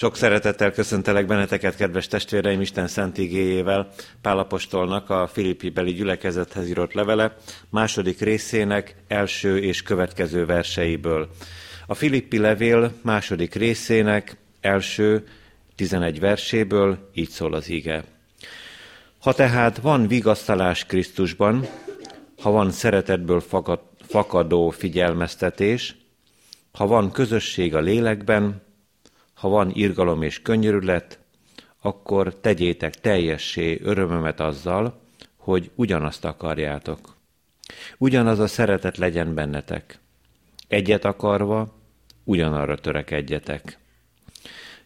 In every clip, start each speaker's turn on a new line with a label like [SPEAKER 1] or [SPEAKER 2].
[SPEAKER 1] Sok szeretettel köszöntelek benneteket, kedves testvéreim, Isten szent igéjével, Pálapostolnak a Filippi beli gyülekezethez írott levele, második részének első és következő verseiből. A Filippi levél második részének első 11 verséből így szól az ige. Ha tehát van vigasztalás Krisztusban, ha van szeretetből fakadó figyelmeztetés, ha van közösség a lélekben, ha van irgalom és könyörület, akkor tegyétek teljessé örömömet azzal, hogy ugyanazt akarjátok. Ugyanaz a szeretet legyen bennetek. Egyet akarva, ugyanarra törekedjetek.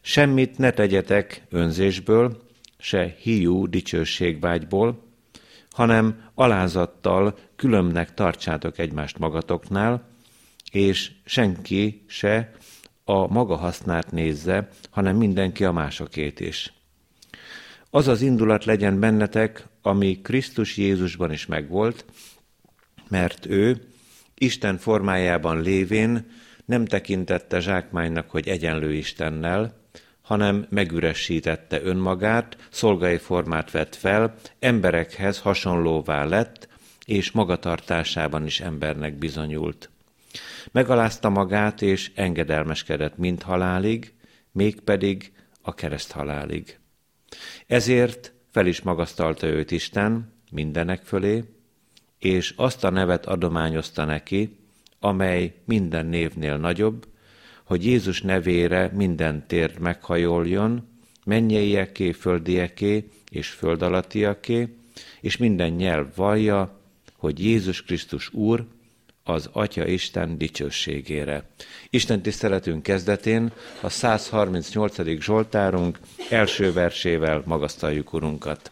[SPEAKER 1] Semmit ne tegyetek önzésből, se hiú dicsőségvágyból, hanem alázattal különbnek tartsátok egymást magatoknál, és senki se a maga hasznát nézze, hanem mindenki a másokét is. Az az indulat legyen bennetek, ami Krisztus Jézusban is megvolt, mert ő Isten formájában lévén nem tekintette zsákmánynak, hogy egyenlő Istennel, hanem megüresítette önmagát, szolgai formát vett fel, emberekhez hasonlóvá lett, és magatartásában is embernek bizonyult. Megalázta magát, és engedelmeskedett mind halálig, mégpedig a kereszt halálig. Ezért fel is magasztalta őt Isten mindenek fölé, és azt a nevet adományozta neki, amely minden névnél nagyobb, hogy Jézus nevére minden tér meghajoljon, mennyeieké, földieké és föld alattiaké, és minden nyelv vallja, hogy Jézus Krisztus Úr, az Atya Isten dicsőségére. Isten tiszteletünk kezdetén a 138. Zsoltárunk első versével magasztaljuk Urunkat.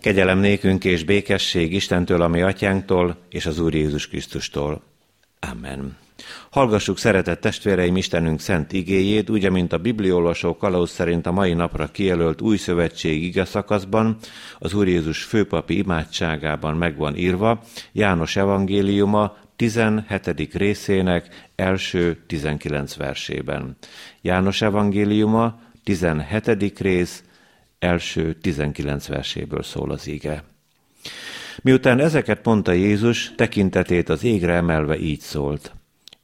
[SPEAKER 1] Kegyelem nékünk és békesség Istentől, ami atyánktól, és az Úr Jézus Krisztustól. Amen. Hallgassuk szeretett testvéreim Istenünk szent igéjét, úgy, mint a bibliolvasó kalauz szerint a mai napra kijelölt új szövetség ige szakaszban, az Úr Jézus főpapi imádságában megvan írva, János evangéliuma 17. részének első 19 versében. János evangéliuma 17. rész első 19 verséből szól az ige. Miután ezeket mondta Jézus, tekintetét az égre emelve így szólt.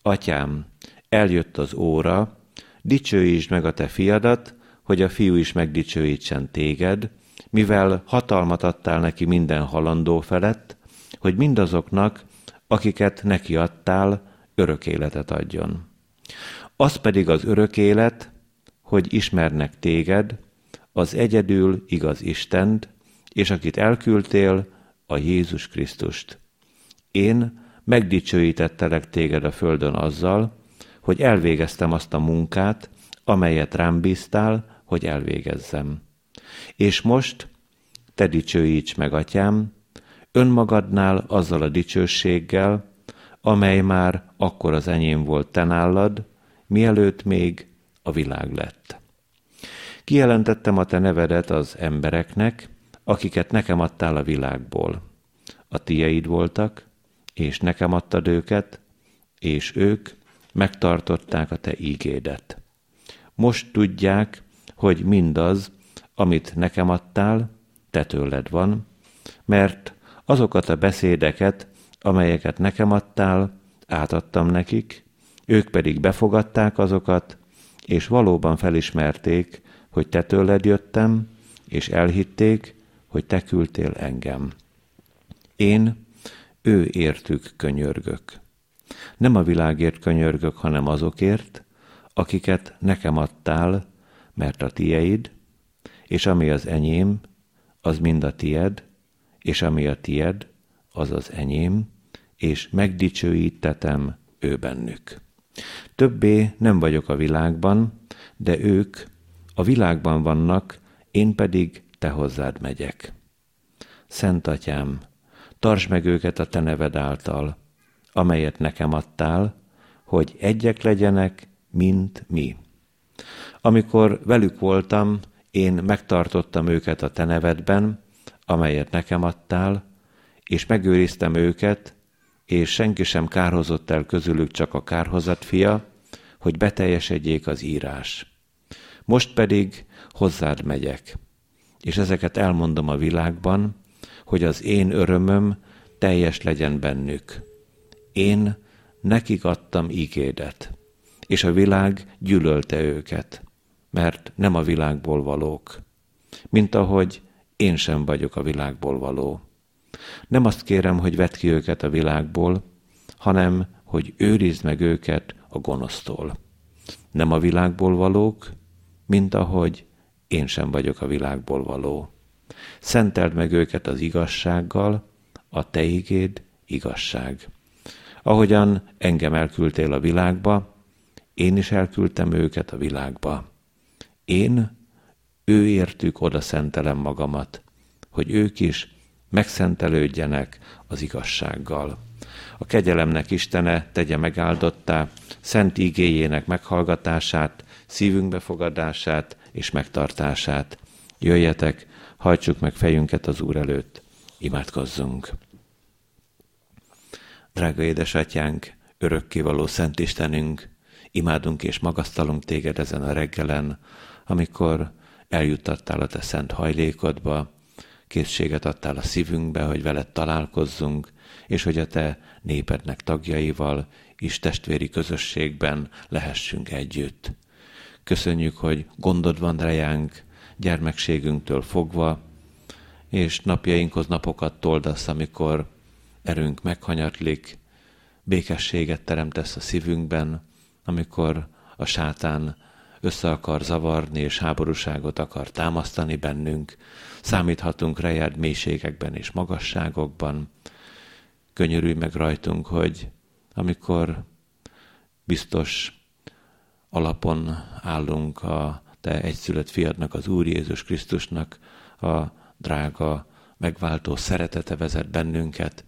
[SPEAKER 1] Atyám, eljött az óra, dicsőítsd meg a te fiadat, hogy a fiú is megdicsőítsen téged, mivel hatalmat adtál neki minden halandó felett, hogy mindazoknak, akiket neki adtál, örök életet adjon. Az pedig az örök élet, hogy ismernek téged, az egyedül igaz Istent, és akit elküldtél, a Jézus Krisztust. Én megdicsőítettelek téged a földön azzal, hogy elvégeztem azt a munkát, amelyet rám bíztál, hogy elvégezzem. És most te dicsőíts meg, atyám, önmagadnál azzal a dicsőséggel, amely már akkor az enyém volt te nálad, mielőtt még a világ lett. Kijelentettem a te nevedet az embereknek, akiket nekem adtál a világból. A tieid voltak, és nekem adtad őket, és ők megtartották a te ígédet. Most tudják, hogy mindaz, amit nekem adtál, te tőled van, mert azokat a beszédeket, amelyeket nekem adtál, átadtam nekik, ők pedig befogadták azokat, és valóban felismerték, hogy te tőled jöttem, és elhitték, hogy te küldtél engem. Én ő értük könyörgök. Nem a világért könyörgök, hanem azokért, akiket nekem adtál, mert a tieid, és ami az enyém, az mind a tied, és ami a tied, az az enyém, és megdicsőítetem ő bennük. Többé nem vagyok a világban, de ők a világban vannak, én pedig te hozzád megyek. Szent atyám, tartsd meg őket a te neved által, amelyet nekem adtál, hogy egyek legyenek, mint mi. Amikor velük voltam, én megtartottam őket a te nevedben, amelyet nekem adtál, és megőriztem őket, és senki sem kárhozott el közülük csak a kárhozat fia, hogy beteljesedjék az írás. Most pedig hozzád megyek, és ezeket elmondom a világban, hogy az én örömöm teljes legyen bennük. Én nekik adtam ígédet, és a világ gyűlölte őket, mert nem a világból valók, mint ahogy én sem vagyok a világból való. Nem azt kérem, hogy vedd ki őket a világból, hanem, hogy őrizd meg őket a gonosztól. Nem a világból valók, mint ahogy én sem vagyok a világból való. Szenteld meg őket az igazsággal, a te igéd igazság. Ahogyan engem elküldtél a világba, én is elküldtem őket a világba. Én ő értük oda szentelem magamat, hogy ők is megszentelődjenek az igazsággal. A kegyelemnek Istene tegye megáldottá, szent ígéjének meghallgatását, szívünk befogadását és megtartását. Jöjjetek, hajtsuk meg fejünket az Úr előtt, imádkozzunk. Drága édesatyánk, örökkévaló Szent Istenünk, imádunk és magasztalunk téged ezen a reggelen, amikor eljuttattál a te szent hajlékodba, készséget adtál a szívünkbe, hogy veled találkozzunk, és hogy a te népednek tagjaival is testvéri közösségben lehessünk együtt. Köszönjük, hogy gondod van rejánk, gyermekségünktől fogva, és napjainkhoz napokat toldasz, amikor erőnk meghanyatlik, békességet teremtesz a szívünkben, amikor a sátán össze akar zavarni és háborúságot akar támasztani bennünk, számíthatunk rejád mélységekben és magasságokban. Könyörülj meg rajtunk, hogy amikor biztos alapon állunk a te egyszülött fiadnak, az Úr Jézus Krisztusnak a drága, megváltó szeretete vezet bennünket,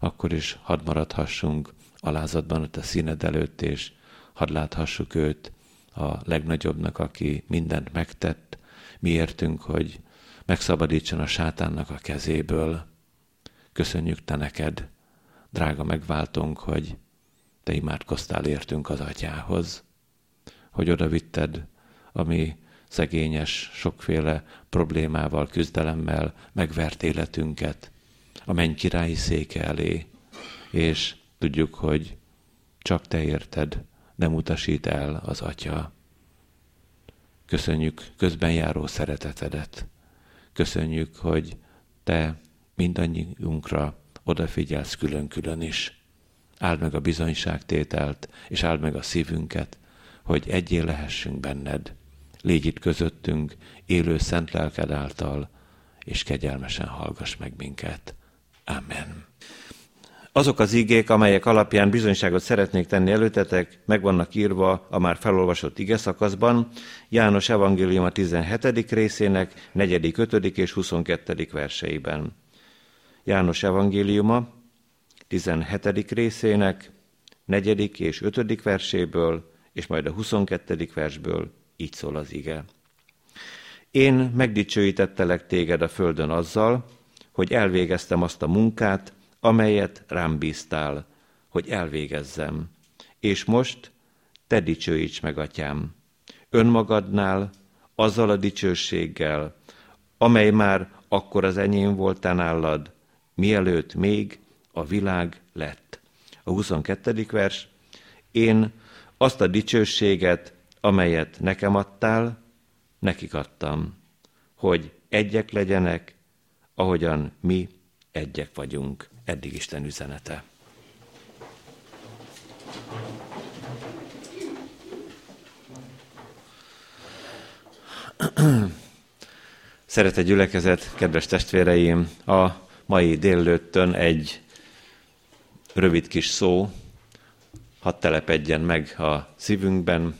[SPEAKER 1] akkor is hadd maradhassunk alázatban a te színed előtt, és hadd láthassuk őt a legnagyobbnak, aki mindent megtett, mi értünk, hogy megszabadítson a sátánnak a kezéből. Köszönjük te neked, drága megváltunk, hogy te imádkoztál értünk az atyához, hogy oda vitted a mi szegényes, sokféle problémával, küzdelemmel megvert életünket a menny királyi széke elé, és tudjuk, hogy csak te érted, nem utasít el az Atya. Köszönjük közben járó szeretetedet. Köszönjük, hogy te mindannyiunkra odafigyelsz külön-külön is. Áld meg a bizonyságtételt, és áld meg a szívünket, hogy egyé lehessünk benned. Légy itt közöttünk, élő szent lelked által, és kegyelmesen hallgass meg minket. Amen. Azok az igék, amelyek alapján bizonyságot szeretnék tenni előtetek, meg vannak írva a már felolvasott ige szakaszban, János Evangélium a 17. részének 4., 5. és 22. verseiben. János Evangéliuma 17. részének 4. és 5. verséből, és majd a 22. versből így szól az ige. Én megdicsőítettelek téged a földön azzal, hogy elvégeztem azt a munkát, amelyet rám bíztál, hogy elvégezzem. És most te dicsőíts meg, atyám, önmagadnál, azzal a dicsőséggel, amely már akkor az enyém volt te nálad, mielőtt még a világ lett. A 22. vers, én azt a dicsőséget, amelyet nekem adtál, nekik adtam, hogy egyek legyenek, ahogyan mi egyek vagyunk. Eddig Isten üzenete. Szeretett gyülekezet, kedves testvéreim, a mai délőttön egy rövid kis szó, hadd telepedjen meg a szívünkben,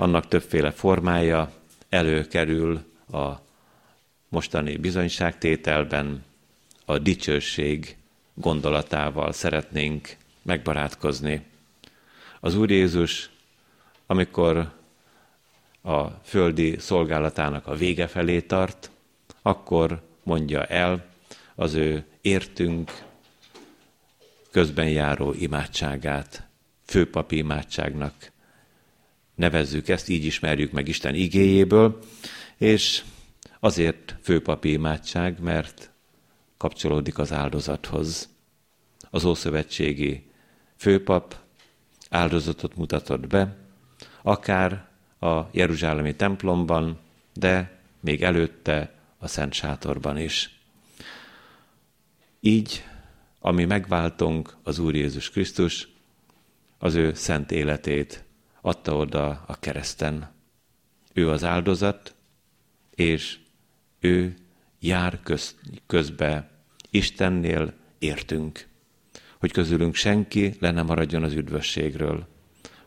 [SPEAKER 1] annak többféle formája előkerül a mostani bizonyságtételben, a dicsőség gondolatával szeretnénk megbarátkozni. Az Úr Jézus, amikor a földi szolgálatának a vége felé tart, akkor mondja el az ő értünk közben járó imádságát, főpapi imádságnak nevezzük ezt, így ismerjük meg Isten igéjéből, és azért főpapi imádság, mert kapcsolódik az áldozathoz. Az Ószövetségi főpap áldozatot mutatott be, akár a Jeruzsálemi templomban, de még előtte a Szent Sátorban is. Így, ami megváltunk, az Úr Jézus Krisztus, az ő szent életét adta oda a kereszten. Ő az áldozat, és ő jár köz, közbe Istennél értünk, hogy közülünk senki le nem maradjon az üdvösségről,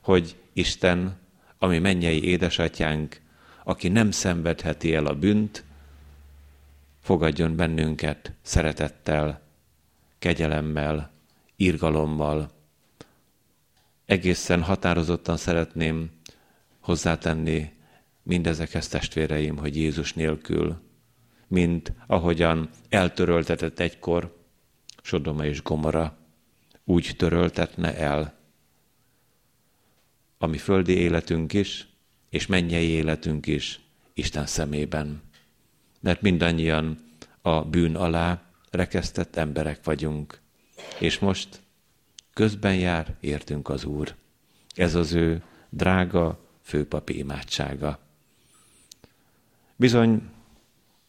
[SPEAKER 1] hogy Isten, ami mennyei édesatyánk, aki nem szenvedheti el a bűnt, fogadjon bennünket szeretettel, kegyelemmel, irgalommal. Egészen határozottan szeretném hozzátenni mindezekhez testvéreim, hogy Jézus nélkül, mint ahogyan eltöröltetett egykor Sodoma és Gomora, úgy töröltetne el a mi földi életünk is, és mennyei életünk is Isten szemében. Mert mindannyian a bűn alá rekesztett emberek vagyunk, és most közben jár értünk az Úr. Ez az ő drága főpapi imádsága. Bizony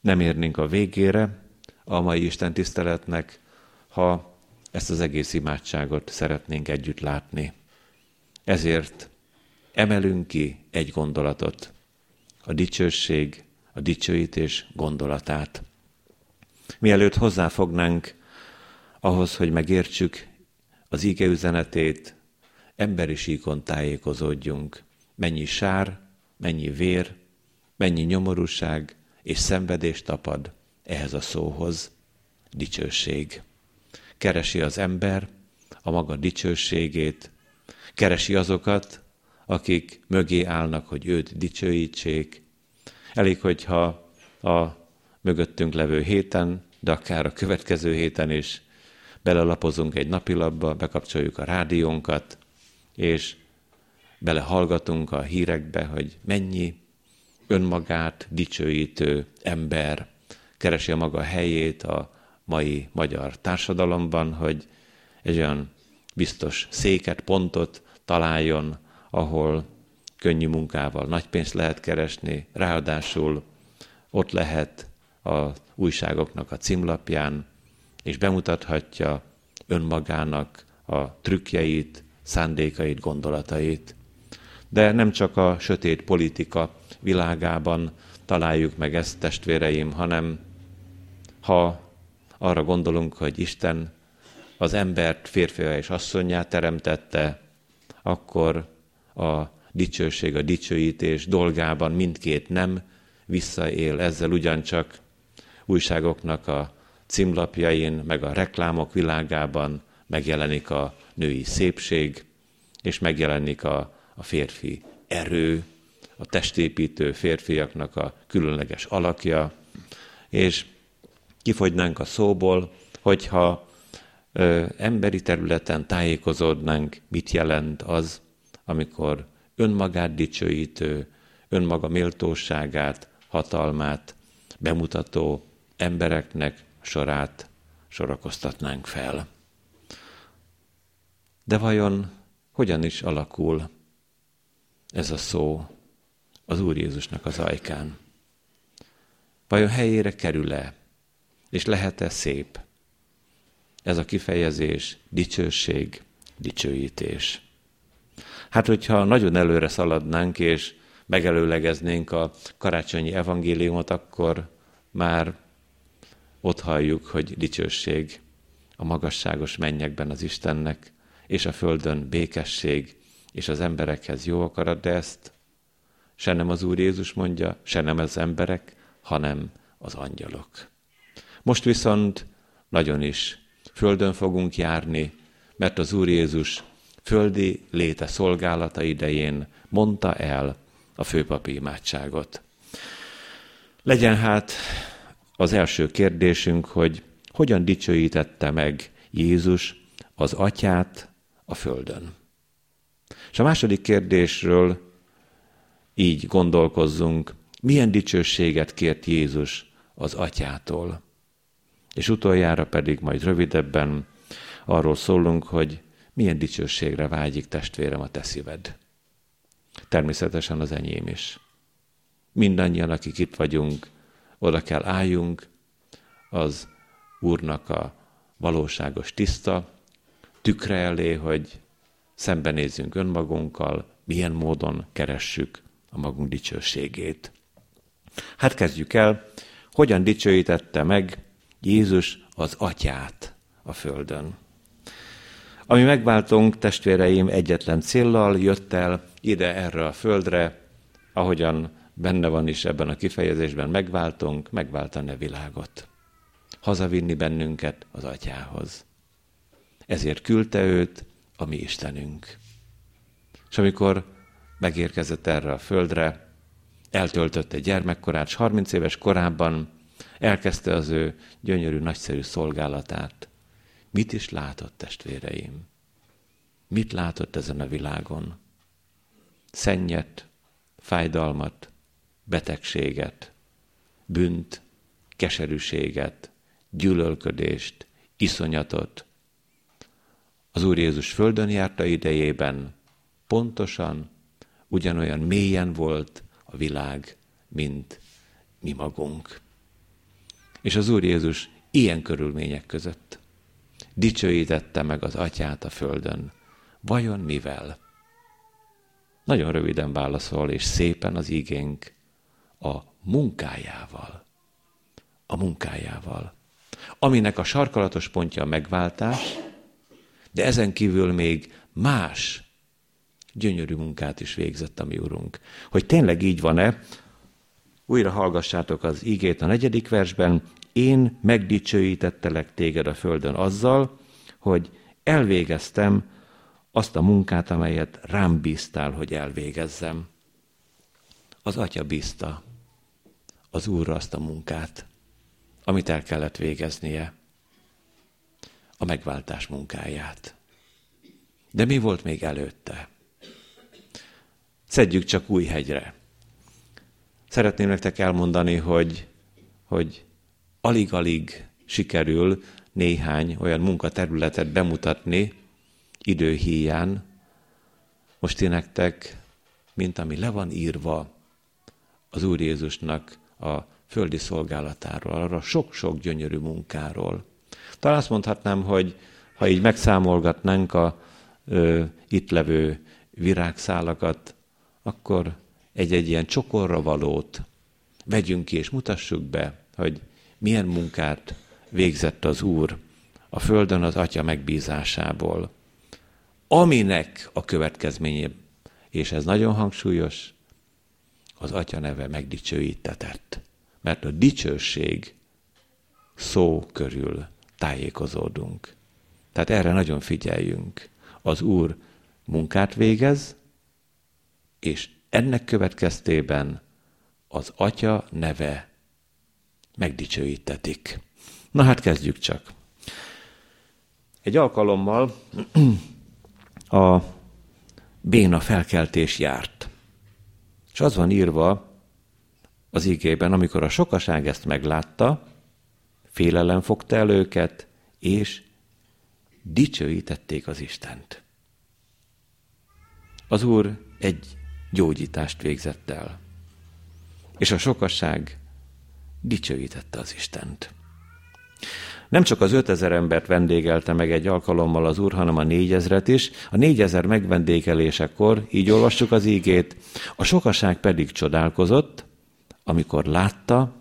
[SPEAKER 1] nem érnénk a végére a mai Isten tiszteletnek, ha ezt az egész imádságot szeretnénk együtt látni. Ezért emelünk ki egy gondolatot, a dicsőség, a dicsőítés gondolatát. Mielőtt hozzáfognánk ahhoz, hogy megértsük az ige üzenetét, emberi síkon tájékozódjunk. Mennyi sár, mennyi vér, mennyi nyomorúság és szenvedés tapad ehhez a szóhoz. Dicsőség. Keresi az ember a maga dicsőségét, keresi azokat, akik mögé állnak, hogy őt dicsőítsék. Elég, hogyha a mögöttünk levő héten, de akár a következő héten is belelapozunk egy napilapba, bekapcsoljuk a rádiónkat, és belehallgatunk a hírekbe, hogy mennyi önmagát dicsőítő ember keresi a maga helyét a mai magyar társadalomban, hogy egy olyan biztos széket, pontot találjon, ahol könnyű munkával nagy pénzt lehet keresni, ráadásul ott lehet a újságoknak a címlapján, és bemutathatja önmagának a trükkjeit, szándékait, gondolatait. De nem csak a sötét politika világában találjuk meg ezt, testvéreim, hanem ha arra gondolunk, hogy Isten az embert férfia és asszonyát teremtette, akkor a dicsőség, a dicsőítés dolgában mindkét nem visszaél, ezzel ugyancsak újságoknak a címlapjain, meg a reklámok világában megjelenik a női szépség, és megjelenik a, a férfi erő, a testépítő férfiaknak a különleges alakja, és kifogynánk a szóból, hogyha ö, emberi területen tájékozódnánk, mit jelent az, amikor önmagát dicsőítő, önmaga méltóságát, hatalmát bemutató embereknek sorát sorakoztatnánk fel. De vajon hogyan is alakul ez a szó az Úr Jézusnak az ajkán? Vajon helyére kerül-e, és lehet-e szép? Ez a kifejezés dicsőség, dicsőítés. Hát, hogyha nagyon előre szaladnánk, és megelőlegeznénk a karácsonyi evangéliumot, akkor már ott halljuk, hogy dicsőség a magasságos mennyekben az Istennek, és a földön békesség, és az emberekhez jó akarat, de ezt se nem az Úr Jézus mondja, se nem az emberek, hanem az angyalok. Most viszont nagyon is földön fogunk járni, mert az Úr Jézus földi léte szolgálata idején mondta el a főpapi imádságot. Legyen hát az első kérdésünk, hogy hogyan dicsőítette meg Jézus az atyát a földön. És a második kérdésről így gondolkozzunk, milyen dicsőséget kért Jézus az atyától. És utoljára pedig majd rövidebben arról szólunk, hogy milyen dicsőségre vágyik testvérem a te szíved. Természetesen az enyém is. Mindannyian, akik itt vagyunk, oda kell álljunk az Úrnak a valóságos tiszta tükre elé, hogy szembenézzünk önmagunkkal, milyen módon keressük a magunk dicsőségét. Hát kezdjük el, hogyan dicsőítette meg Jézus az atyát a földön. Ami megváltunk, testvéreim, egyetlen céllal jött el ide erre a földre, ahogyan benne van is ebben a kifejezésben, megváltunk, megváltani a világot. Hazavinni bennünket az atyához. Ezért küldte őt a mi Istenünk. És amikor megérkezett erre a földre, eltöltötte gyermekkorát, és 30 éves korában elkezdte az ő gyönyörű, nagyszerű szolgálatát. Mit is látott, testvéreim? Mit látott ezen a világon? Szennyet, fájdalmat, betegséget, bűnt, keserűséget, gyűlölködést, iszonyatot. Az Úr Jézus földön járta idejében, pontosan ugyanolyan mélyen volt a világ, mint mi magunk. És az Úr Jézus ilyen körülmények között dicsőítette meg az atyát a földön. Vajon mivel? Nagyon röviden válaszol, és szépen az igénk a munkájával. A munkájával. Aminek a sarkalatos pontja a megváltás, de ezen kívül még más gyönyörű munkát is végzett a mi Urunk. Hogy tényleg így van-e, újra hallgassátok az ígét a negyedik versben, én megdicsőítettelek téged a földön azzal, hogy elvégeztem azt a munkát, amelyet rám bíztál, hogy elvégezzem. Az atya bízta az úrra azt a munkát, amit el kellett végeznie, a megváltás munkáját. De mi volt még előtte? Szedjük csak új hegyre. Szeretném nektek elmondani, hogy, hogy alig-alig sikerül néhány olyan munkaterületet bemutatni időhíján. Most én nektek, mint ami le van írva az Úr Jézusnak a földi szolgálatáról, arra sok-sok gyönyörű munkáról. Talán azt mondhatnám, hogy ha így megszámolgatnánk a ö, itt levő virágszálakat, akkor egy-egy ilyen csokorra valót vegyünk ki és mutassuk be, hogy milyen munkát végzett az Úr a földön az Atya megbízásából, aminek a következménye, és ez nagyon hangsúlyos, az Atya neve megdicsőítetett. Mert a dicsőség szó körül tájékozódunk. Tehát erre nagyon figyeljünk. Az Úr munkát végez, és ennek következtében az Atya neve megdicsőítetik. Na hát kezdjük csak. Egy alkalommal a béna felkeltés járt. És az van írva az igében, amikor a sokaság ezt meglátta, félelem fogta el őket, és dicsőítették az Istent. Az Úr egy gyógyítást végzett el. És a sokasság dicsőítette az Istent. Nem csak az 5000 embert vendégelte meg egy alkalommal az Úr, hanem a négyezret is. A négyezer megvendégelésekor, így olvassuk az ígét, a sokaság pedig csodálkozott, amikor látta,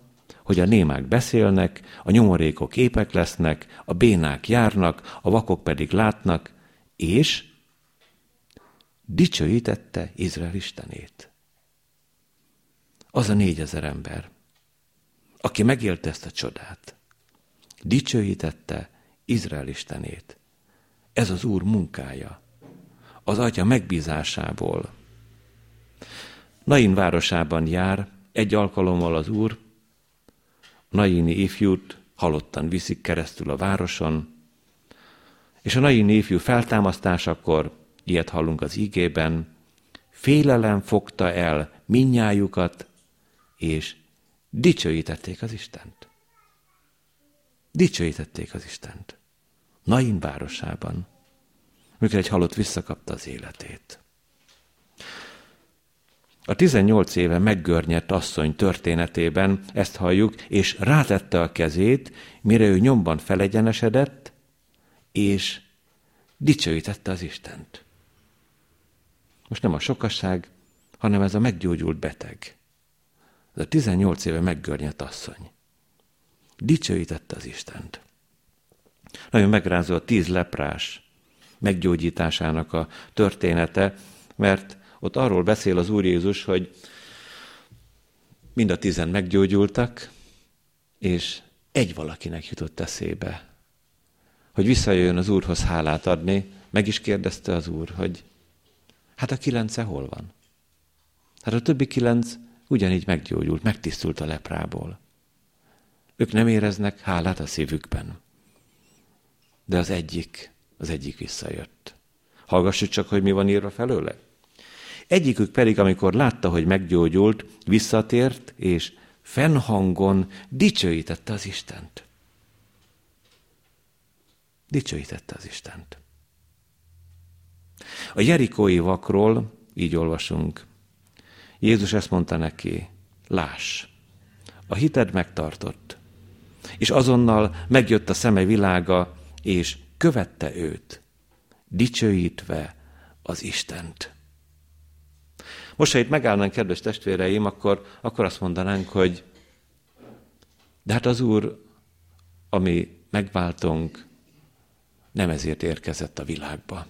[SPEAKER 1] hogy a némák beszélnek, a nyomorékok épek lesznek, a bénák járnak, a vakok pedig látnak, és dicsőítette Izrael Istenét. Az a négyezer ember, aki megélte ezt a csodát, dicsőítette Izrael Istenét. Ez az Úr munkája, az Atya megbízásából. Nain városában jár egy alkalommal az Úr, Naini ifjút halottan viszik keresztül a városon, És a nai névű feltámasztásakor, ilyet hallunk az ígében, félelem fogta el minnyájukat, és dicsőítették az Istent. Dicsőítették az Istent. Nain városában, mikor egy halott visszakapta az életét. A 18 éve meggörnyedt asszony történetében ezt halljuk, és rátette a kezét, mire ő nyomban felegyenesedett, és dicsőítette az Istent. Most nem a sokasság, hanem ez a meggyógyult beteg. Ez a 18 éve meggörnyedt asszony. Dicsőítette az Istent. Nagyon megrázó a tíz leprás meggyógyításának a története, mert ott arról beszél az Úr Jézus, hogy mind a tizen meggyógyultak, és egy valakinek jutott eszébe, hogy visszajöjjön az Úrhoz hálát adni, meg is kérdezte az Úr, hogy hát a kilence hol van? Hát a többi kilenc ugyanígy meggyógyult, megtisztult a leprából. Ők nem éreznek hálát a szívükben. De az egyik, az egyik visszajött. Hallgassuk csak, hogy mi van írva felőle. Egyikük pedig, amikor látta, hogy meggyógyult, visszatért, és fennhangon dicsőítette az Istent. Dicsőítette az Istent. A jerikói vakról így olvasunk. Jézus ezt mondta neki, láss, a hited megtartott. És azonnal megjött a szeme világa, és követte őt, dicsőítve az Istent. Most, ha itt megállnánk, kedves testvéreim, akkor, akkor azt mondanánk, hogy de hát az Úr, ami megváltunk, nem ezért érkezett a világba.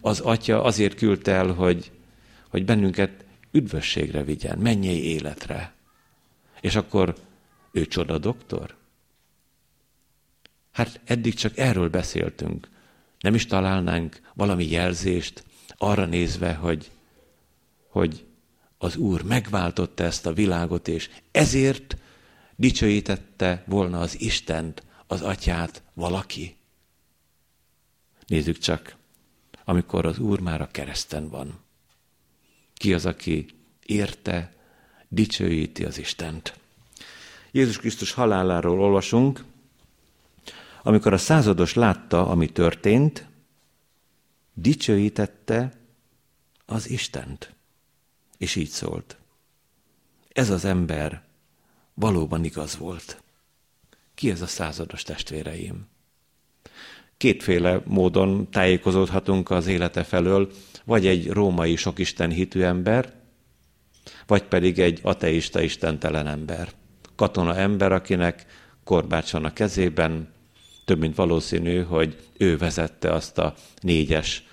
[SPEAKER 1] Az Atya azért küldt el, hogy, hogy bennünket üdvösségre vigyen, mennyei életre. És akkor ő csoda doktor? Hát eddig csak erről beszéltünk. Nem is találnánk valami jelzést arra nézve, hogy hogy az Úr megváltotta ezt a világot, és ezért dicsőítette volna az Istent, az Atyát valaki. Nézzük csak, amikor az Úr már a kereszten van. Ki az, aki érte, dicsőíti az Istent. Jézus Krisztus haláláról olvasunk, amikor a százados látta, ami történt, dicsőítette az Istent és így szólt. Ez az ember valóban igaz volt. Ki ez a százados testvéreim? Kétféle módon tájékozódhatunk az élete felől, vagy egy római sokisten hitű ember, vagy pedig egy ateista istentelen ember. Katona ember, akinek korbács van a kezében, több mint valószínű, hogy ő vezette azt a négyes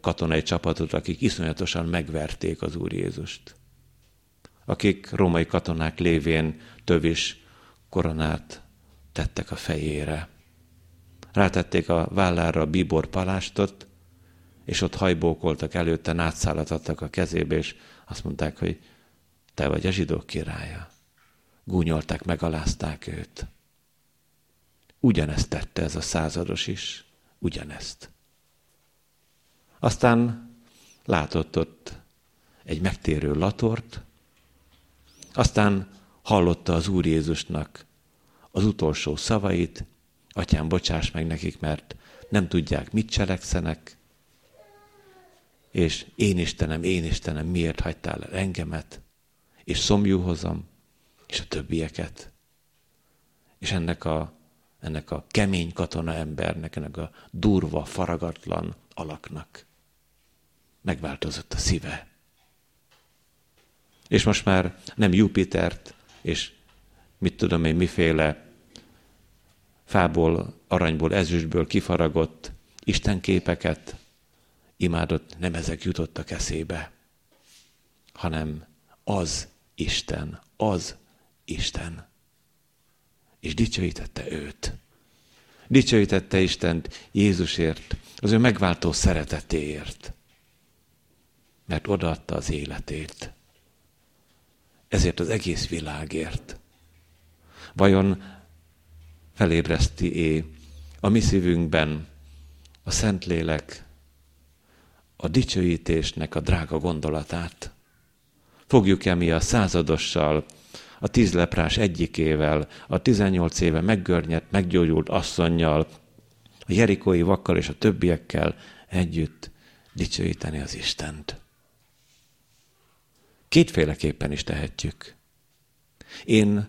[SPEAKER 1] katonai csapatot, akik iszonyatosan megverték az Úr Jézust. Akik római katonák lévén tövis koronát tettek a fejére. Rátették a vállára a bíbor palástot, és ott hajbókoltak előtte, nátszálat adtak a kezébe, és azt mondták, hogy te vagy a zsidók királya. Gúnyolták, megalázták őt. Ugyanezt tette ez a százados is, ugyanezt. Aztán látott ott egy megtérő latort, aztán hallotta az Úr Jézusnak az utolsó szavait, atyám, bocsáss meg nekik, mert nem tudják, mit cselekszenek, és én Istenem, én Istenem, miért hagytál el engemet, és szomjú hozam, és a többieket. És ennek a, ennek a kemény katona embernek, ennek a durva, faragatlan alaknak megváltozott a szíve. És most már nem Jupitert, és mit tudom én, miféle fából, aranyból, ezüstből kifaragott istenképeket imádott, nem ezek jutottak eszébe, hanem az Isten, az Isten. És dicsőítette őt. Dicsőítette Istent Jézusért, az ő megváltó szeretetéért mert odaadta az életét. Ezért az egész világért. Vajon felébreszti-é a mi szívünkben a Szentlélek a dicsőítésnek a drága gondolatát. Fogjuk-e mi a századossal, a tíz leprás egyikével, a tizennyolc éve meggörnyedt, meggyógyult asszonynal, a jerikói vakkal és a többiekkel együtt dicsőíteni az Istent. Kétféleképpen is tehetjük. Én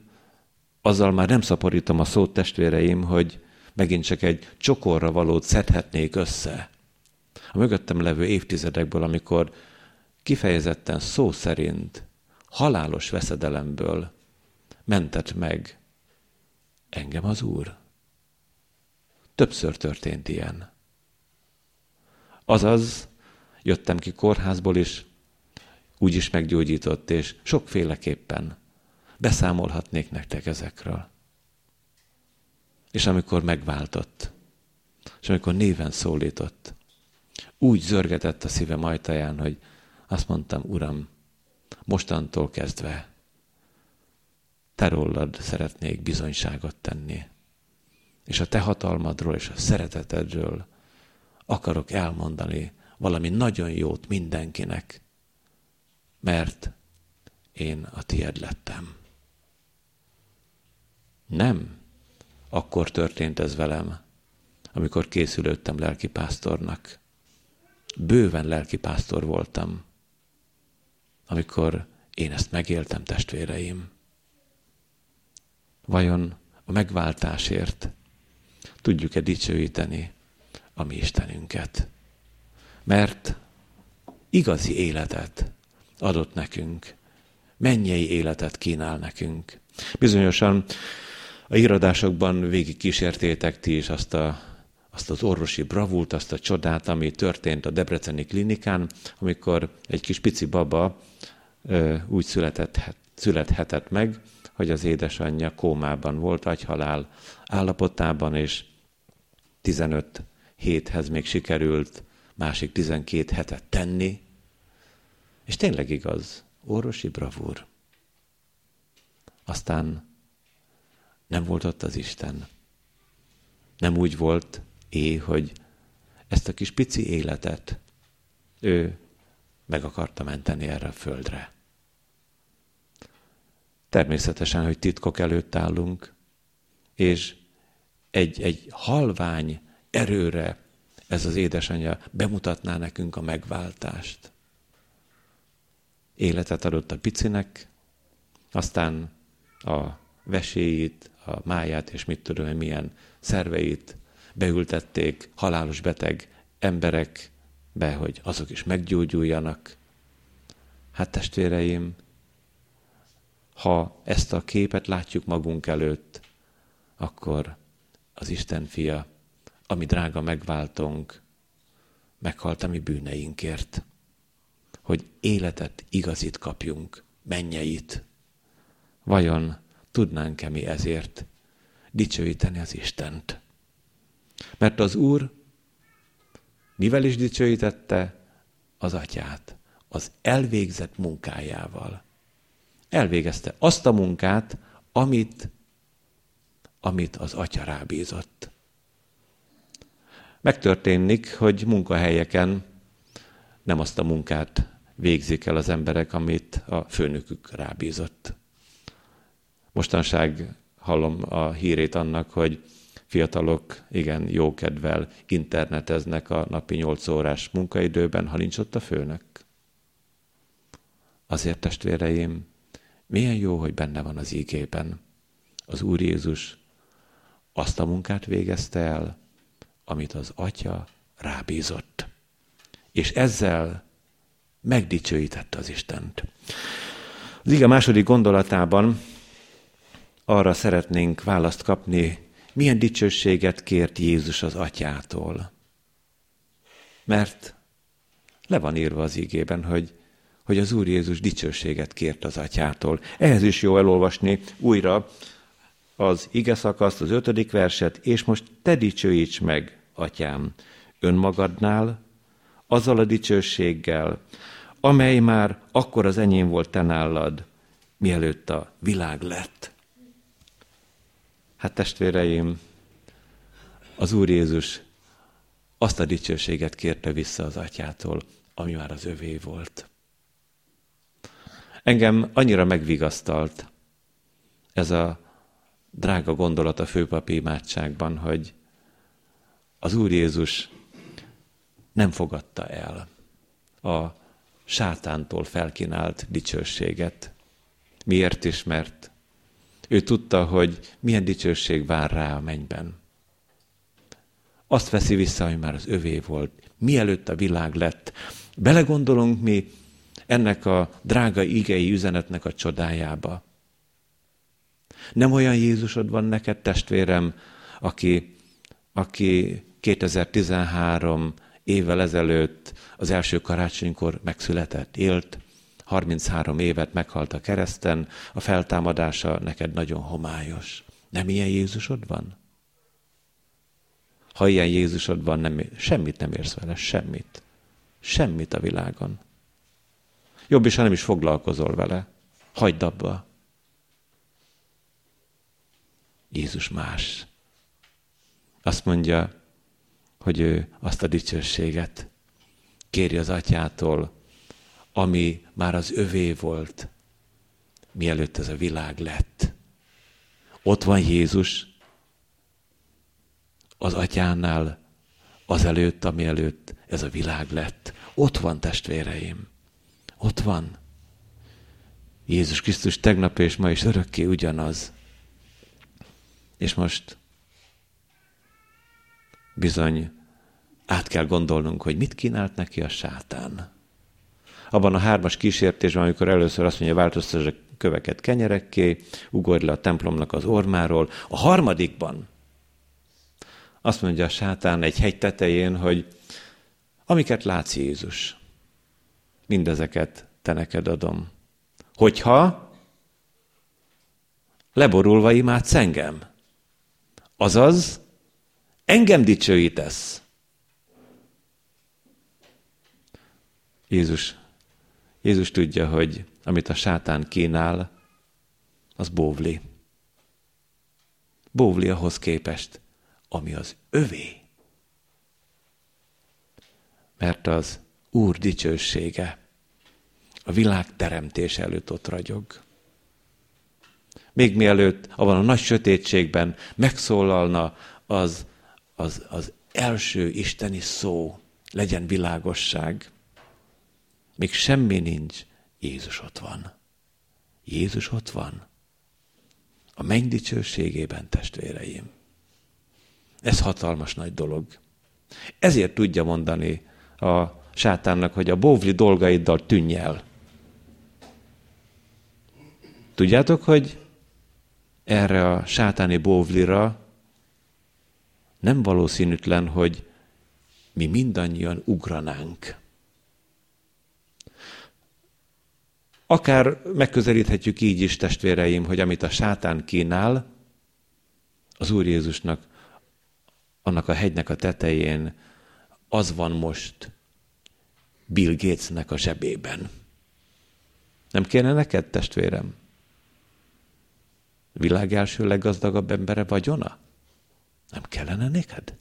[SPEAKER 1] azzal már nem szaporítom a szót testvéreim, hogy megint csak egy csokorra valót szedhetnék össze. A mögöttem levő évtizedekből, amikor kifejezetten szó szerint halálos veszedelemből mentett meg engem az Úr. Többször történt ilyen. Azaz, jöttem ki kórházból is, úgy is meggyógyított, és sokféleképpen beszámolhatnék nektek ezekről. És amikor megváltott, és amikor néven szólított, úgy zörgetett a szívem ajtaján, hogy azt mondtam, Uram, mostantól kezdve te rólad szeretnék bizonyságot tenni. És a te hatalmadról és a szeretetedről akarok elmondani valami nagyon jót mindenkinek, mert én a tied lettem. Nem. Akkor történt ez velem, amikor készülődtem lelkipásztornak. Bőven lelkipásztor voltam, amikor én ezt megéltem, testvéreim. Vajon a megváltásért tudjuk-e dicsőíteni a mi Istenünket? Mert igazi életet adott nekünk, mennyei életet kínál nekünk. Bizonyosan a irodásokban végig kísértétek ti is azt, a, azt az orvosi bravult, azt a csodát, ami történt a Debreceni klinikán, amikor egy kis pici baba ö, úgy született, születhetett meg, hogy az édesanyja kómában volt, agyhalál állapotában, és 15 héthez még sikerült másik 12 hetet tenni. És tényleg igaz, orvosi bravúr. Aztán nem volt ott az Isten. Nem úgy volt é, hogy ezt a kis pici életet ő meg akarta menteni erre a földre. Természetesen, hogy titkok előtt állunk, és egy, egy halvány erőre ez az édesanyja bemutatná nekünk a megváltást. Életet adott a picinek, aztán a veséit, a máját és mit tudom én milyen szerveit beültették halálos beteg emberekbe, hogy azok is meggyógyuljanak. Hát testvéreim, ha ezt a képet látjuk magunk előtt, akkor az Isten fia, ami drága megváltunk, meghalt a mi bűneinkért, hogy életet igazit kapjunk, mennyeit. Vajon tudnánk-e mi ezért dicsőíteni az Istent? Mert az Úr mivel is dicsőítette az atyát? Az elvégzett munkájával. Elvégezte azt a munkát, amit, amit az atya rábízott. Megtörténik, hogy munkahelyeken nem azt a munkát végzik el az emberek, amit a főnökük rábízott. Mostanság hallom a hírét annak, hogy fiatalok igen jókedvel interneteznek a napi 8 órás munkaidőben, ha nincs ott a főnök. Azért testvéreim, milyen jó, hogy benne van az ígében. Az Úr Jézus azt a munkát végezte el, amit az Atya rábízott. És ezzel megdicsőítette az Istent. Az ige második gondolatában arra szeretnénk választ kapni, milyen dicsőséget kért Jézus az atyától. Mert le van írva az ígében, hogy, hogy az Úr Jézus dicsőséget kért az atyától. Ehhez is jó elolvasni újra az ige szakaszt, az ötödik verset, és most te dicsőíts meg, atyám, önmagadnál, azzal a dicsőséggel, amely már akkor az enyém volt te nálad, mielőtt a világ lett. Hát testvéreim, az Úr Jézus azt a dicsőséget kérte vissza az atyától, ami már az övé volt. Engem annyira megvigasztalt ez a drága gondolat a főpapi imádságban, hogy az Úr Jézus nem fogadta el a sátántól felkínált dicsőséget. Miért is? Mert ő tudta, hogy milyen dicsőség vár rá a mennyben. Azt veszi vissza, hogy már az övé volt, mielőtt a világ lett. Belegondolunk mi ennek a drága igei üzenetnek a csodájába. Nem olyan Jézusod van neked, testvérem, aki, aki 2013 évvel ezelőtt az első karácsonykor megszületett, élt, 33 évet meghalt a kereszten, a feltámadása neked nagyon homályos. Nem ilyen Jézusod van? Ha ilyen Jézusod van, nem, semmit nem érsz vele, semmit. Semmit a világon. Jobb is, ha nem is foglalkozol vele. Hagyd abba. Jézus más. Azt mondja, hogy ő azt a dicsőséget kéri az atyától, ami már az övé volt, mielőtt ez a világ lett. Ott van Jézus az atyánál, ami előtt ez a világ lett. Ott van, testvéreim. Ott van. Jézus Krisztus tegnap és ma is örökké ugyanaz. És most bizony át kell gondolnunk, hogy mit kínált neki a sátán. Abban a hármas kísértésben, amikor először azt mondja, változtasd a köveket kenyerekké, ugorj le a templomnak az ormáról. A harmadikban azt mondja a sátán egy hegy tetején, hogy amiket látsz Jézus, mindezeket te neked adom. Hogyha leborulva imádsz engem, azaz engem dicsőítesz. Jézus, Jézus tudja, hogy amit a sátán kínál, az bóvli. Bóvli ahhoz képest, ami az övé. Mert az Úr dicsősége a világ teremtés előtt ott ragyog. Még mielőtt abban a nagy sötétségben megszólalna az, az, az első isteni szó, legyen világosság, még semmi nincs, Jézus ott van. Jézus ott van. A menny dicsőségében, testvéreim. Ez hatalmas nagy dolog. Ezért tudja mondani a sátánnak, hogy a bóvli dolgaiddal tűnj el. Tudjátok, hogy erre a sátáni bóvlira nem valószínűtlen, hogy mi mindannyian ugranánk. Akár megközelíthetjük így is, testvéreim, hogy amit a sátán kínál, az Úr Jézusnak, annak a hegynek a tetején, az van most Bill Gatesnek a zsebében. Nem kéne neked, testvérem? Világ első leggazdagabb embere vagyona? Nem kellene neked?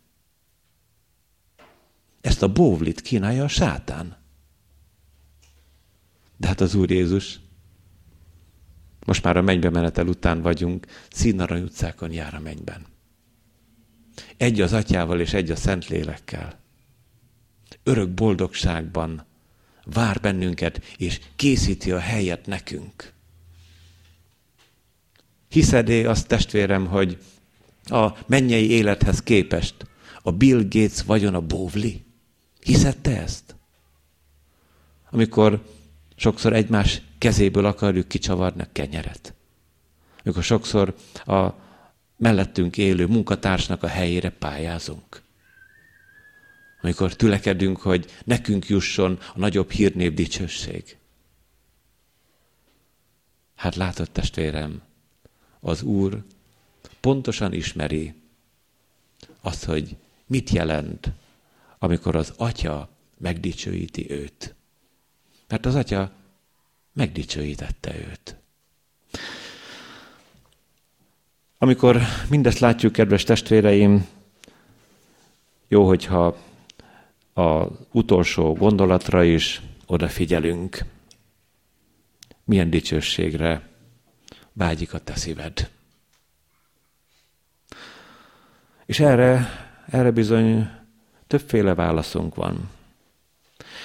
[SPEAKER 1] Ezt a bóvlit kínálja a sátán. De hát az Úr Jézus, most már a mennybe menetel után vagyunk, színarany utcákon jár a mennyben. Egy az atyával és egy a Szentlélekkel. Örök boldogságban vár bennünket, és készíti a helyet nekünk. Hiszedé azt, testvérem, hogy a mennyei élethez képest a Bill Gates vagyon a bóvli? Hiszed te ezt? Amikor Sokszor egymás kezéből akarjuk kicsavarni a kenyeret. Amikor sokszor a mellettünk élő munkatársnak a helyére pályázunk. Amikor tülekedünk, hogy nekünk jusson a nagyobb hírnév dicsőség. Hát látod, testvérem, az Úr pontosan ismeri azt, hogy mit jelent, amikor az Atya megdicsőíti őt. Mert az atya megdicsőítette őt. Amikor mindezt látjuk, kedves testvéreim, Jó, hogyha az utolsó gondolatra is odafigyelünk. Milyen dicsőségre vágyik a te szíved. És erre, erre bizony többféle válaszunk van.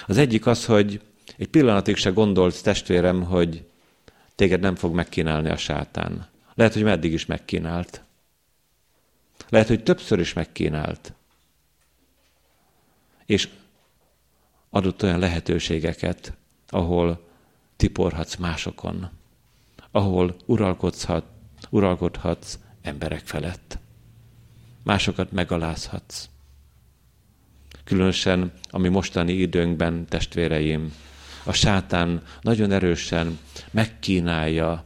[SPEAKER 1] Az egyik az, hogy egy pillanatig se gondolt testvérem, hogy téged nem fog megkínálni a sátán. Lehet, hogy meddig is megkínált. Lehet, hogy többször is megkínált. És adott olyan lehetőségeket, ahol tiporhatsz másokon, ahol uralkodhat, uralkodhatsz emberek felett. Másokat megalázhatsz. Különösen, ami mostani időnkben, testvéreim, a sátán nagyon erősen megkínálja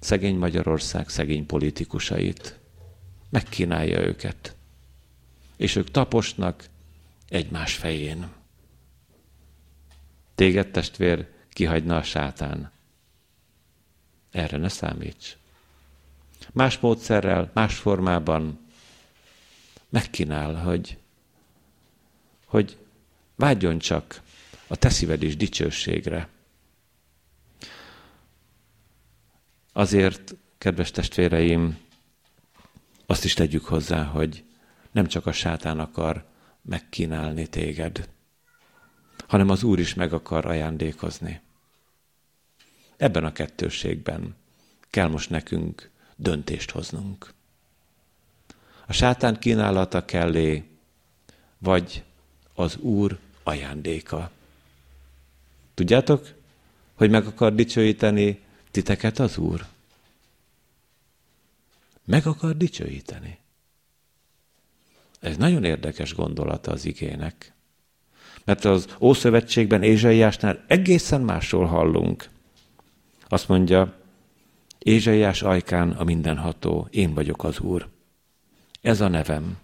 [SPEAKER 1] szegény Magyarország szegény politikusait. Megkínálja őket. És ők taposnak egymás fején. Téged, testvér, kihagyna a sátán. Erre ne számíts. Más módszerrel, más formában megkínál, hogy, hogy vágyjon csak a te szíved is dicsőségre. Azért, kedves testvéreim, azt is tegyük hozzá, hogy nem csak a sátán akar megkínálni téged, hanem az Úr is meg akar ajándékozni. Ebben a kettőségben kell most nekünk döntést hoznunk. A sátán kínálata kellé, vagy az Úr ajándéka. Tudjátok, hogy meg akar dicsőíteni titeket az Úr? Meg akar dicsőíteni. Ez nagyon érdekes gondolata az igének. Mert az Ószövetségben Ézsaiásnál egészen másról hallunk. Azt mondja, Ézsaiás ajkán a mindenható, én vagyok az Úr. Ez a nevem.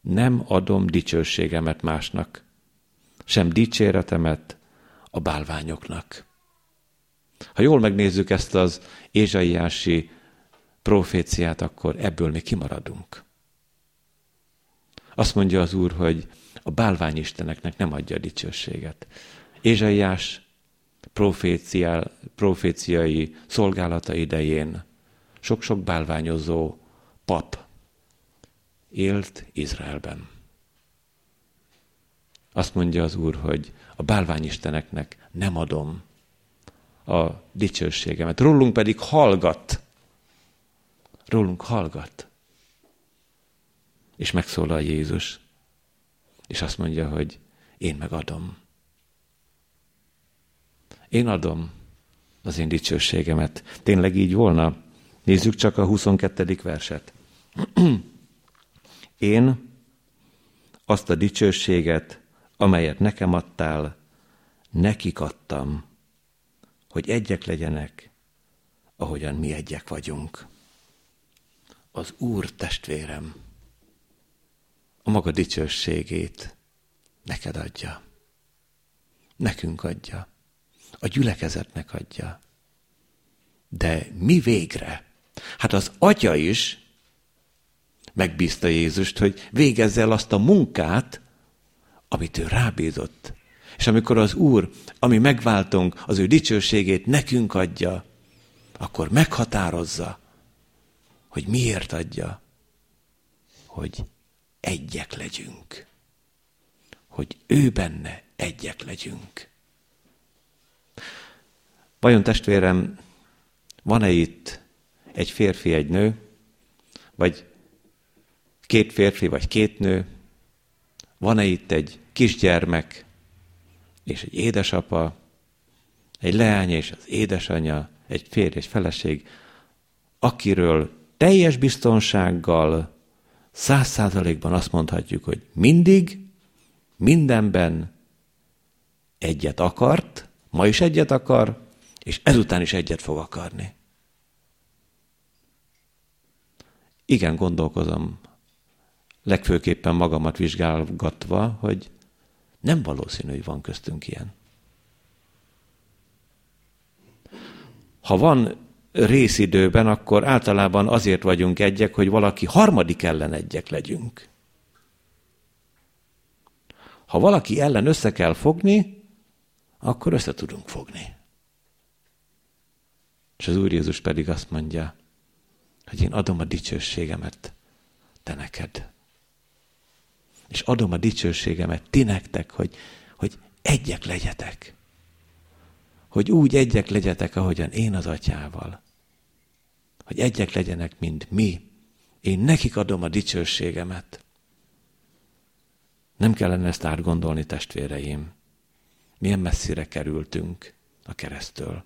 [SPEAKER 1] Nem adom dicsőségemet másnak, sem dicséretemet a bálványoknak. Ha jól megnézzük ezt az ézsaiási proféciát, akkor ebből mi kimaradunk. Azt mondja az Úr, hogy a bálványisteneknek nem adja a dicsőséget. Ézsaiás proféciai szolgálata idején sok-sok bálványozó pap élt Izraelben. Azt mondja az Úr, hogy a bálványisteneknek nem adom a dicsőségemet. Rólunk pedig hallgat. Rólunk hallgat. És megszólal Jézus, és azt mondja, hogy én megadom. Én adom az én dicsőségemet. Tényleg így volna? Nézzük csak a 22. verset. én azt a dicsőséget, amelyet nekem adtál, nekik adtam, hogy egyek legyenek, ahogyan mi egyek vagyunk. Az Úr testvérem a maga dicsőségét neked adja. Nekünk adja. A gyülekezetnek adja. De mi végre? Hát az atya is megbízta Jézust, hogy végezze el azt a munkát, amit ő rábízott. És amikor az Úr, ami megváltunk, az ő dicsőségét nekünk adja, akkor meghatározza, hogy miért adja, hogy egyek legyünk. Hogy ő benne egyek legyünk. Vajon testvérem, van-e itt egy férfi, egy nő, vagy két férfi, vagy két nő? Van-e itt egy kisgyermek és egy édesapa, egy leány és az édesanyja, egy férj és feleség, akiről teljes biztonsággal, száz százalékban azt mondhatjuk, hogy mindig, mindenben egyet akart, ma is egyet akar, és ezután is egyet fog akarni. Igen, gondolkozom, legfőképpen magamat vizsgálgatva, hogy nem valószínű, hogy van köztünk ilyen. Ha van részidőben, akkor általában azért vagyunk egyek, hogy valaki harmadik ellen egyek legyünk. ha valaki ellen össze kell fogni, akkor össze tudunk fogni. És az Úr Jézus pedig azt mondja, hogy én adom a dicsőségemet te neked. És adom a dicsőségemet ti nektek, hogy, hogy egyek legyetek. Hogy úgy egyek legyetek, ahogyan én az atyával. Hogy egyek legyenek, mint mi. Én nekik adom a dicsőségemet. Nem kellene ezt átgondolni, testvéreim. Milyen messzire kerültünk a keresztől.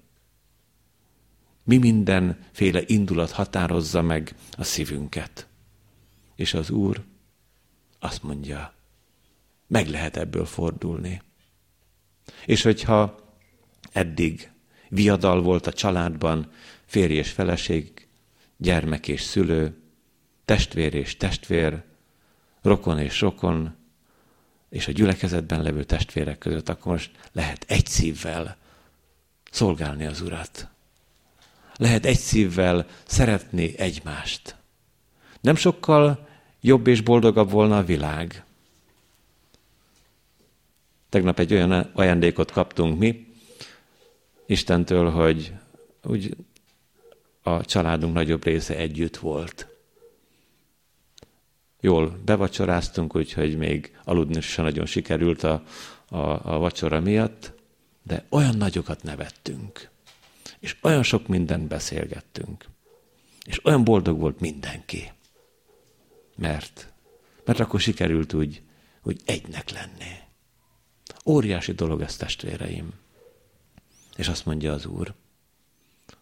[SPEAKER 1] Mi mindenféle indulat határozza meg a szívünket. És az Úr azt mondja, meg lehet ebből fordulni. És hogyha eddig viadal volt a családban, férj és feleség, gyermek és szülő, testvér és testvér, rokon és rokon, és a gyülekezetben levő testvérek között, akkor most lehet egy szívvel szolgálni az Urat. Lehet egy szívvel szeretni egymást. Nem sokkal jobb és boldogabb volna a világ. Tegnap egy olyan ajándékot kaptunk mi, Istentől, hogy úgy a családunk nagyobb része együtt volt. Jól bevacsoráztunk, úgyhogy még aludni sem nagyon sikerült a, a, a vacsora miatt, de olyan nagyokat nevettünk, és olyan sok mindent beszélgettünk, és olyan boldog volt mindenki. Mert, mert akkor sikerült úgy, úgy egynek lenni. Óriási dolog ez, testvéreim. És azt mondja az Úr,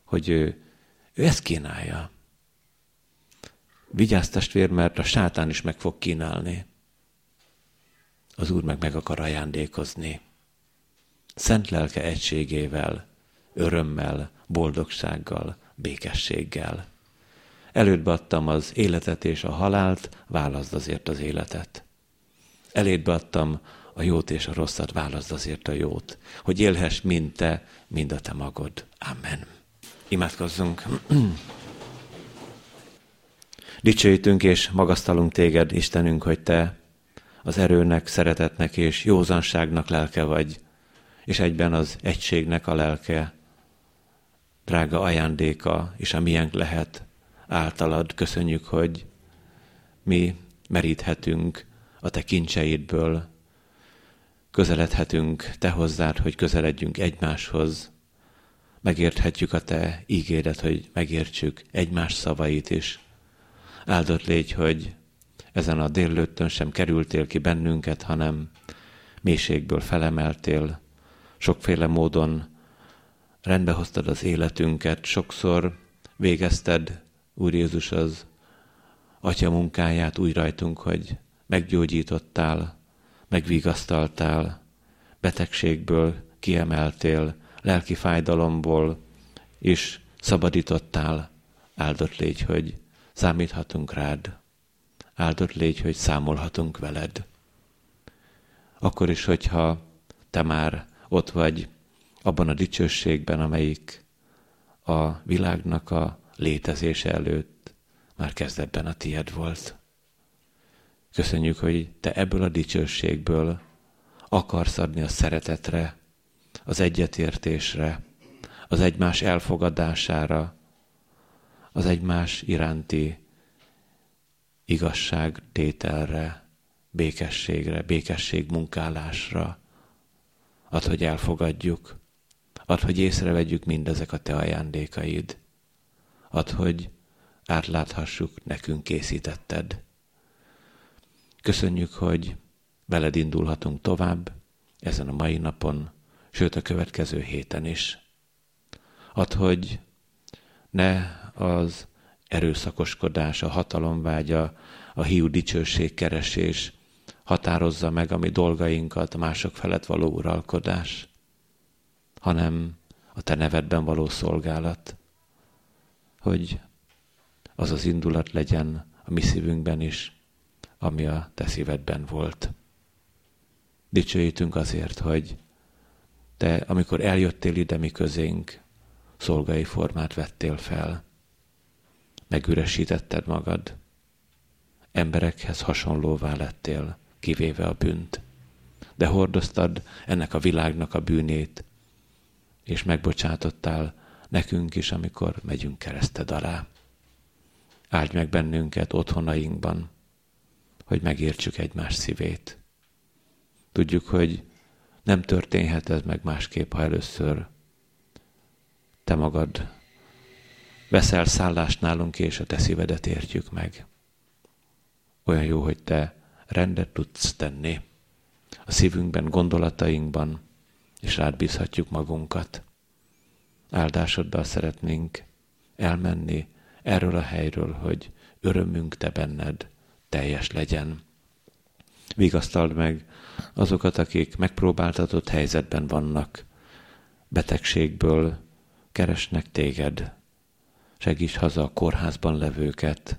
[SPEAKER 1] hogy ő, ő ezt kínálja. Vigyázz testvér, mert a sátán is meg fog kínálni. Az Úr meg meg akar ajándékozni. Szent lelke egységével, örömmel, boldogsággal, békességgel. Elődbe adtam az életet és a halált, válaszd azért az életet. Elédbe adtam a jót és a rosszat, válaszd azért a jót, hogy élhess mind te, mind a te magod. Amen. Imádkozzunk. Dicsőítünk és magasztalunk téged, Istenünk, hogy te az erőnek, szeretetnek és józanságnak lelke vagy, és egyben az egységnek a lelke, drága ajándéka, és a miénk lehet általad. Köszönjük, hogy mi meríthetünk a te kincseidből, közeledhetünk te hozzád, hogy közeledjünk egymáshoz, megérthetjük a te ígéret, hogy megértsük egymás szavait is. Áldott légy, hogy ezen a délőttön sem kerültél ki bennünket, hanem mélységből felemeltél, sokféle módon rendbehoztad az életünket, sokszor végezted, Úr Jézus, az Atya munkáját úgy rajtunk, hogy meggyógyítottál, megvigasztaltál, betegségből kiemeltél, lelki fájdalomból is szabadítottál. Áldott légy, hogy számíthatunk rád. Áldott légy, hogy számolhatunk veled. Akkor is, hogyha te már ott vagy abban a dicsőségben, amelyik a világnak a létezése előtt már kezdetben a tied volt. Köszönjük, hogy te ebből a dicsőségből akarsz adni a szeretetre, az egyetértésre, az egymás elfogadására, az egymás iránti igazság tételre, békességre, békesség munkálásra. Ad, hogy elfogadjuk, ad, hogy észrevegyük mindezek a te ajándékaid. Ad, hogy átláthassuk, nekünk készítetted. Köszönjük, hogy veled indulhatunk tovább ezen a mai napon, sőt a következő héten is. Ad, hogy ne az erőszakoskodás, a hatalomvágya, a hiú dicsőség keresés határozza meg a mi dolgainkat, a mások felett való uralkodás, hanem a te nevedben való szolgálat, hogy az az indulat legyen a mi szívünkben is, ami a te szívedben volt. Dicsőítünk azért, hogy te, amikor eljöttél ide mi közénk, szolgai formát vettél fel. Megüresítetted magad. Emberekhez hasonlóvá lettél, kivéve a bűnt. de hordoztad ennek a világnak a bűnét, és megbocsátottál nekünk is, amikor megyünk kereszted alá. Áldj meg bennünket otthonainkban, hogy megértsük egymás szívét. Tudjuk, hogy nem történhet ez meg másképp, ha először te magad veszel szállást nálunk, és a te szívedet értjük meg. Olyan jó, hogy te rendet tudsz tenni a szívünkben, gondolatainkban, és rád bízhatjuk magunkat. Áldásoddal szeretnénk elmenni erről a helyről, hogy örömünk te benned teljes legyen. Vigasztald meg azokat, akik megpróbáltatott helyzetben vannak, betegségből keresnek téged. Segíts haza a kórházban levőket,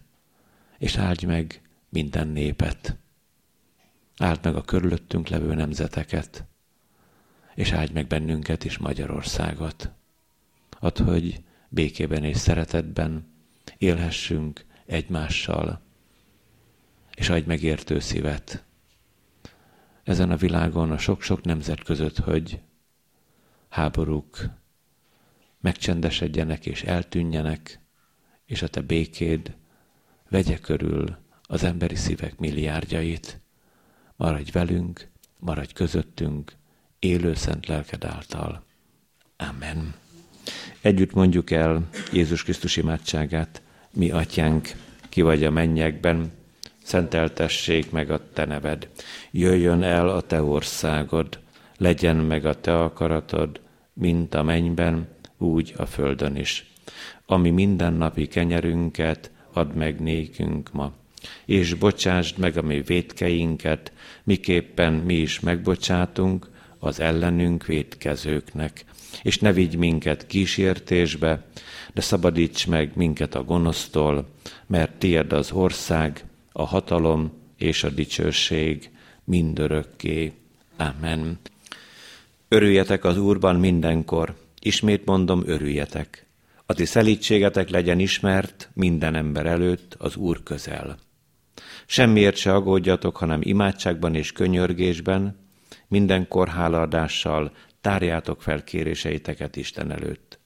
[SPEAKER 1] és áldj meg minden népet. Áld meg a körülöttünk levő nemzeteket, és áldj meg bennünket is Magyarországot. Add, hogy békében és szeretetben élhessünk egymással, és adj meg értő szívet ezen a világon a sok-sok nemzet között, hogy háborúk megcsendesedjenek és eltűnjenek, és a te békéd vegye körül az emberi szívek milliárdjait. Maradj velünk, maradj közöttünk, élő szent lelked által. Amen. Együtt mondjuk el Jézus Krisztus imádságát, mi atyánk, ki vagy a mennyekben, szenteltessék meg a te neved. Jöjjön el a te országod, legyen meg a te akaratod, mint a mennyben, úgy a földön is. Ami mindennapi kenyerünket add meg nékünk ma, és bocsásd meg a mi védkeinket, miképpen mi is megbocsátunk az ellenünk védkezőknek. És ne vigy minket kísértésbe, de szabadíts meg minket a gonosztól, mert tied az ország, a hatalom és a dicsőség mindörökké. Amen. Örüljetek az Úrban mindenkor, ismét mondom, örüljetek. A ti szelítségetek legyen ismert minden ember előtt az Úr közel. Semmiért se aggódjatok, hanem imádságban és könyörgésben, mindenkor hálaadással tárjátok fel kéréseiteket Isten előtt.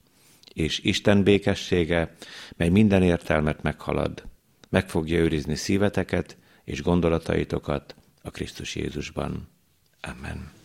[SPEAKER 1] És Isten békessége, mely minden értelmet meghalad, meg fogja őrizni szíveteket és gondolataitokat a Krisztus Jézusban. Amen.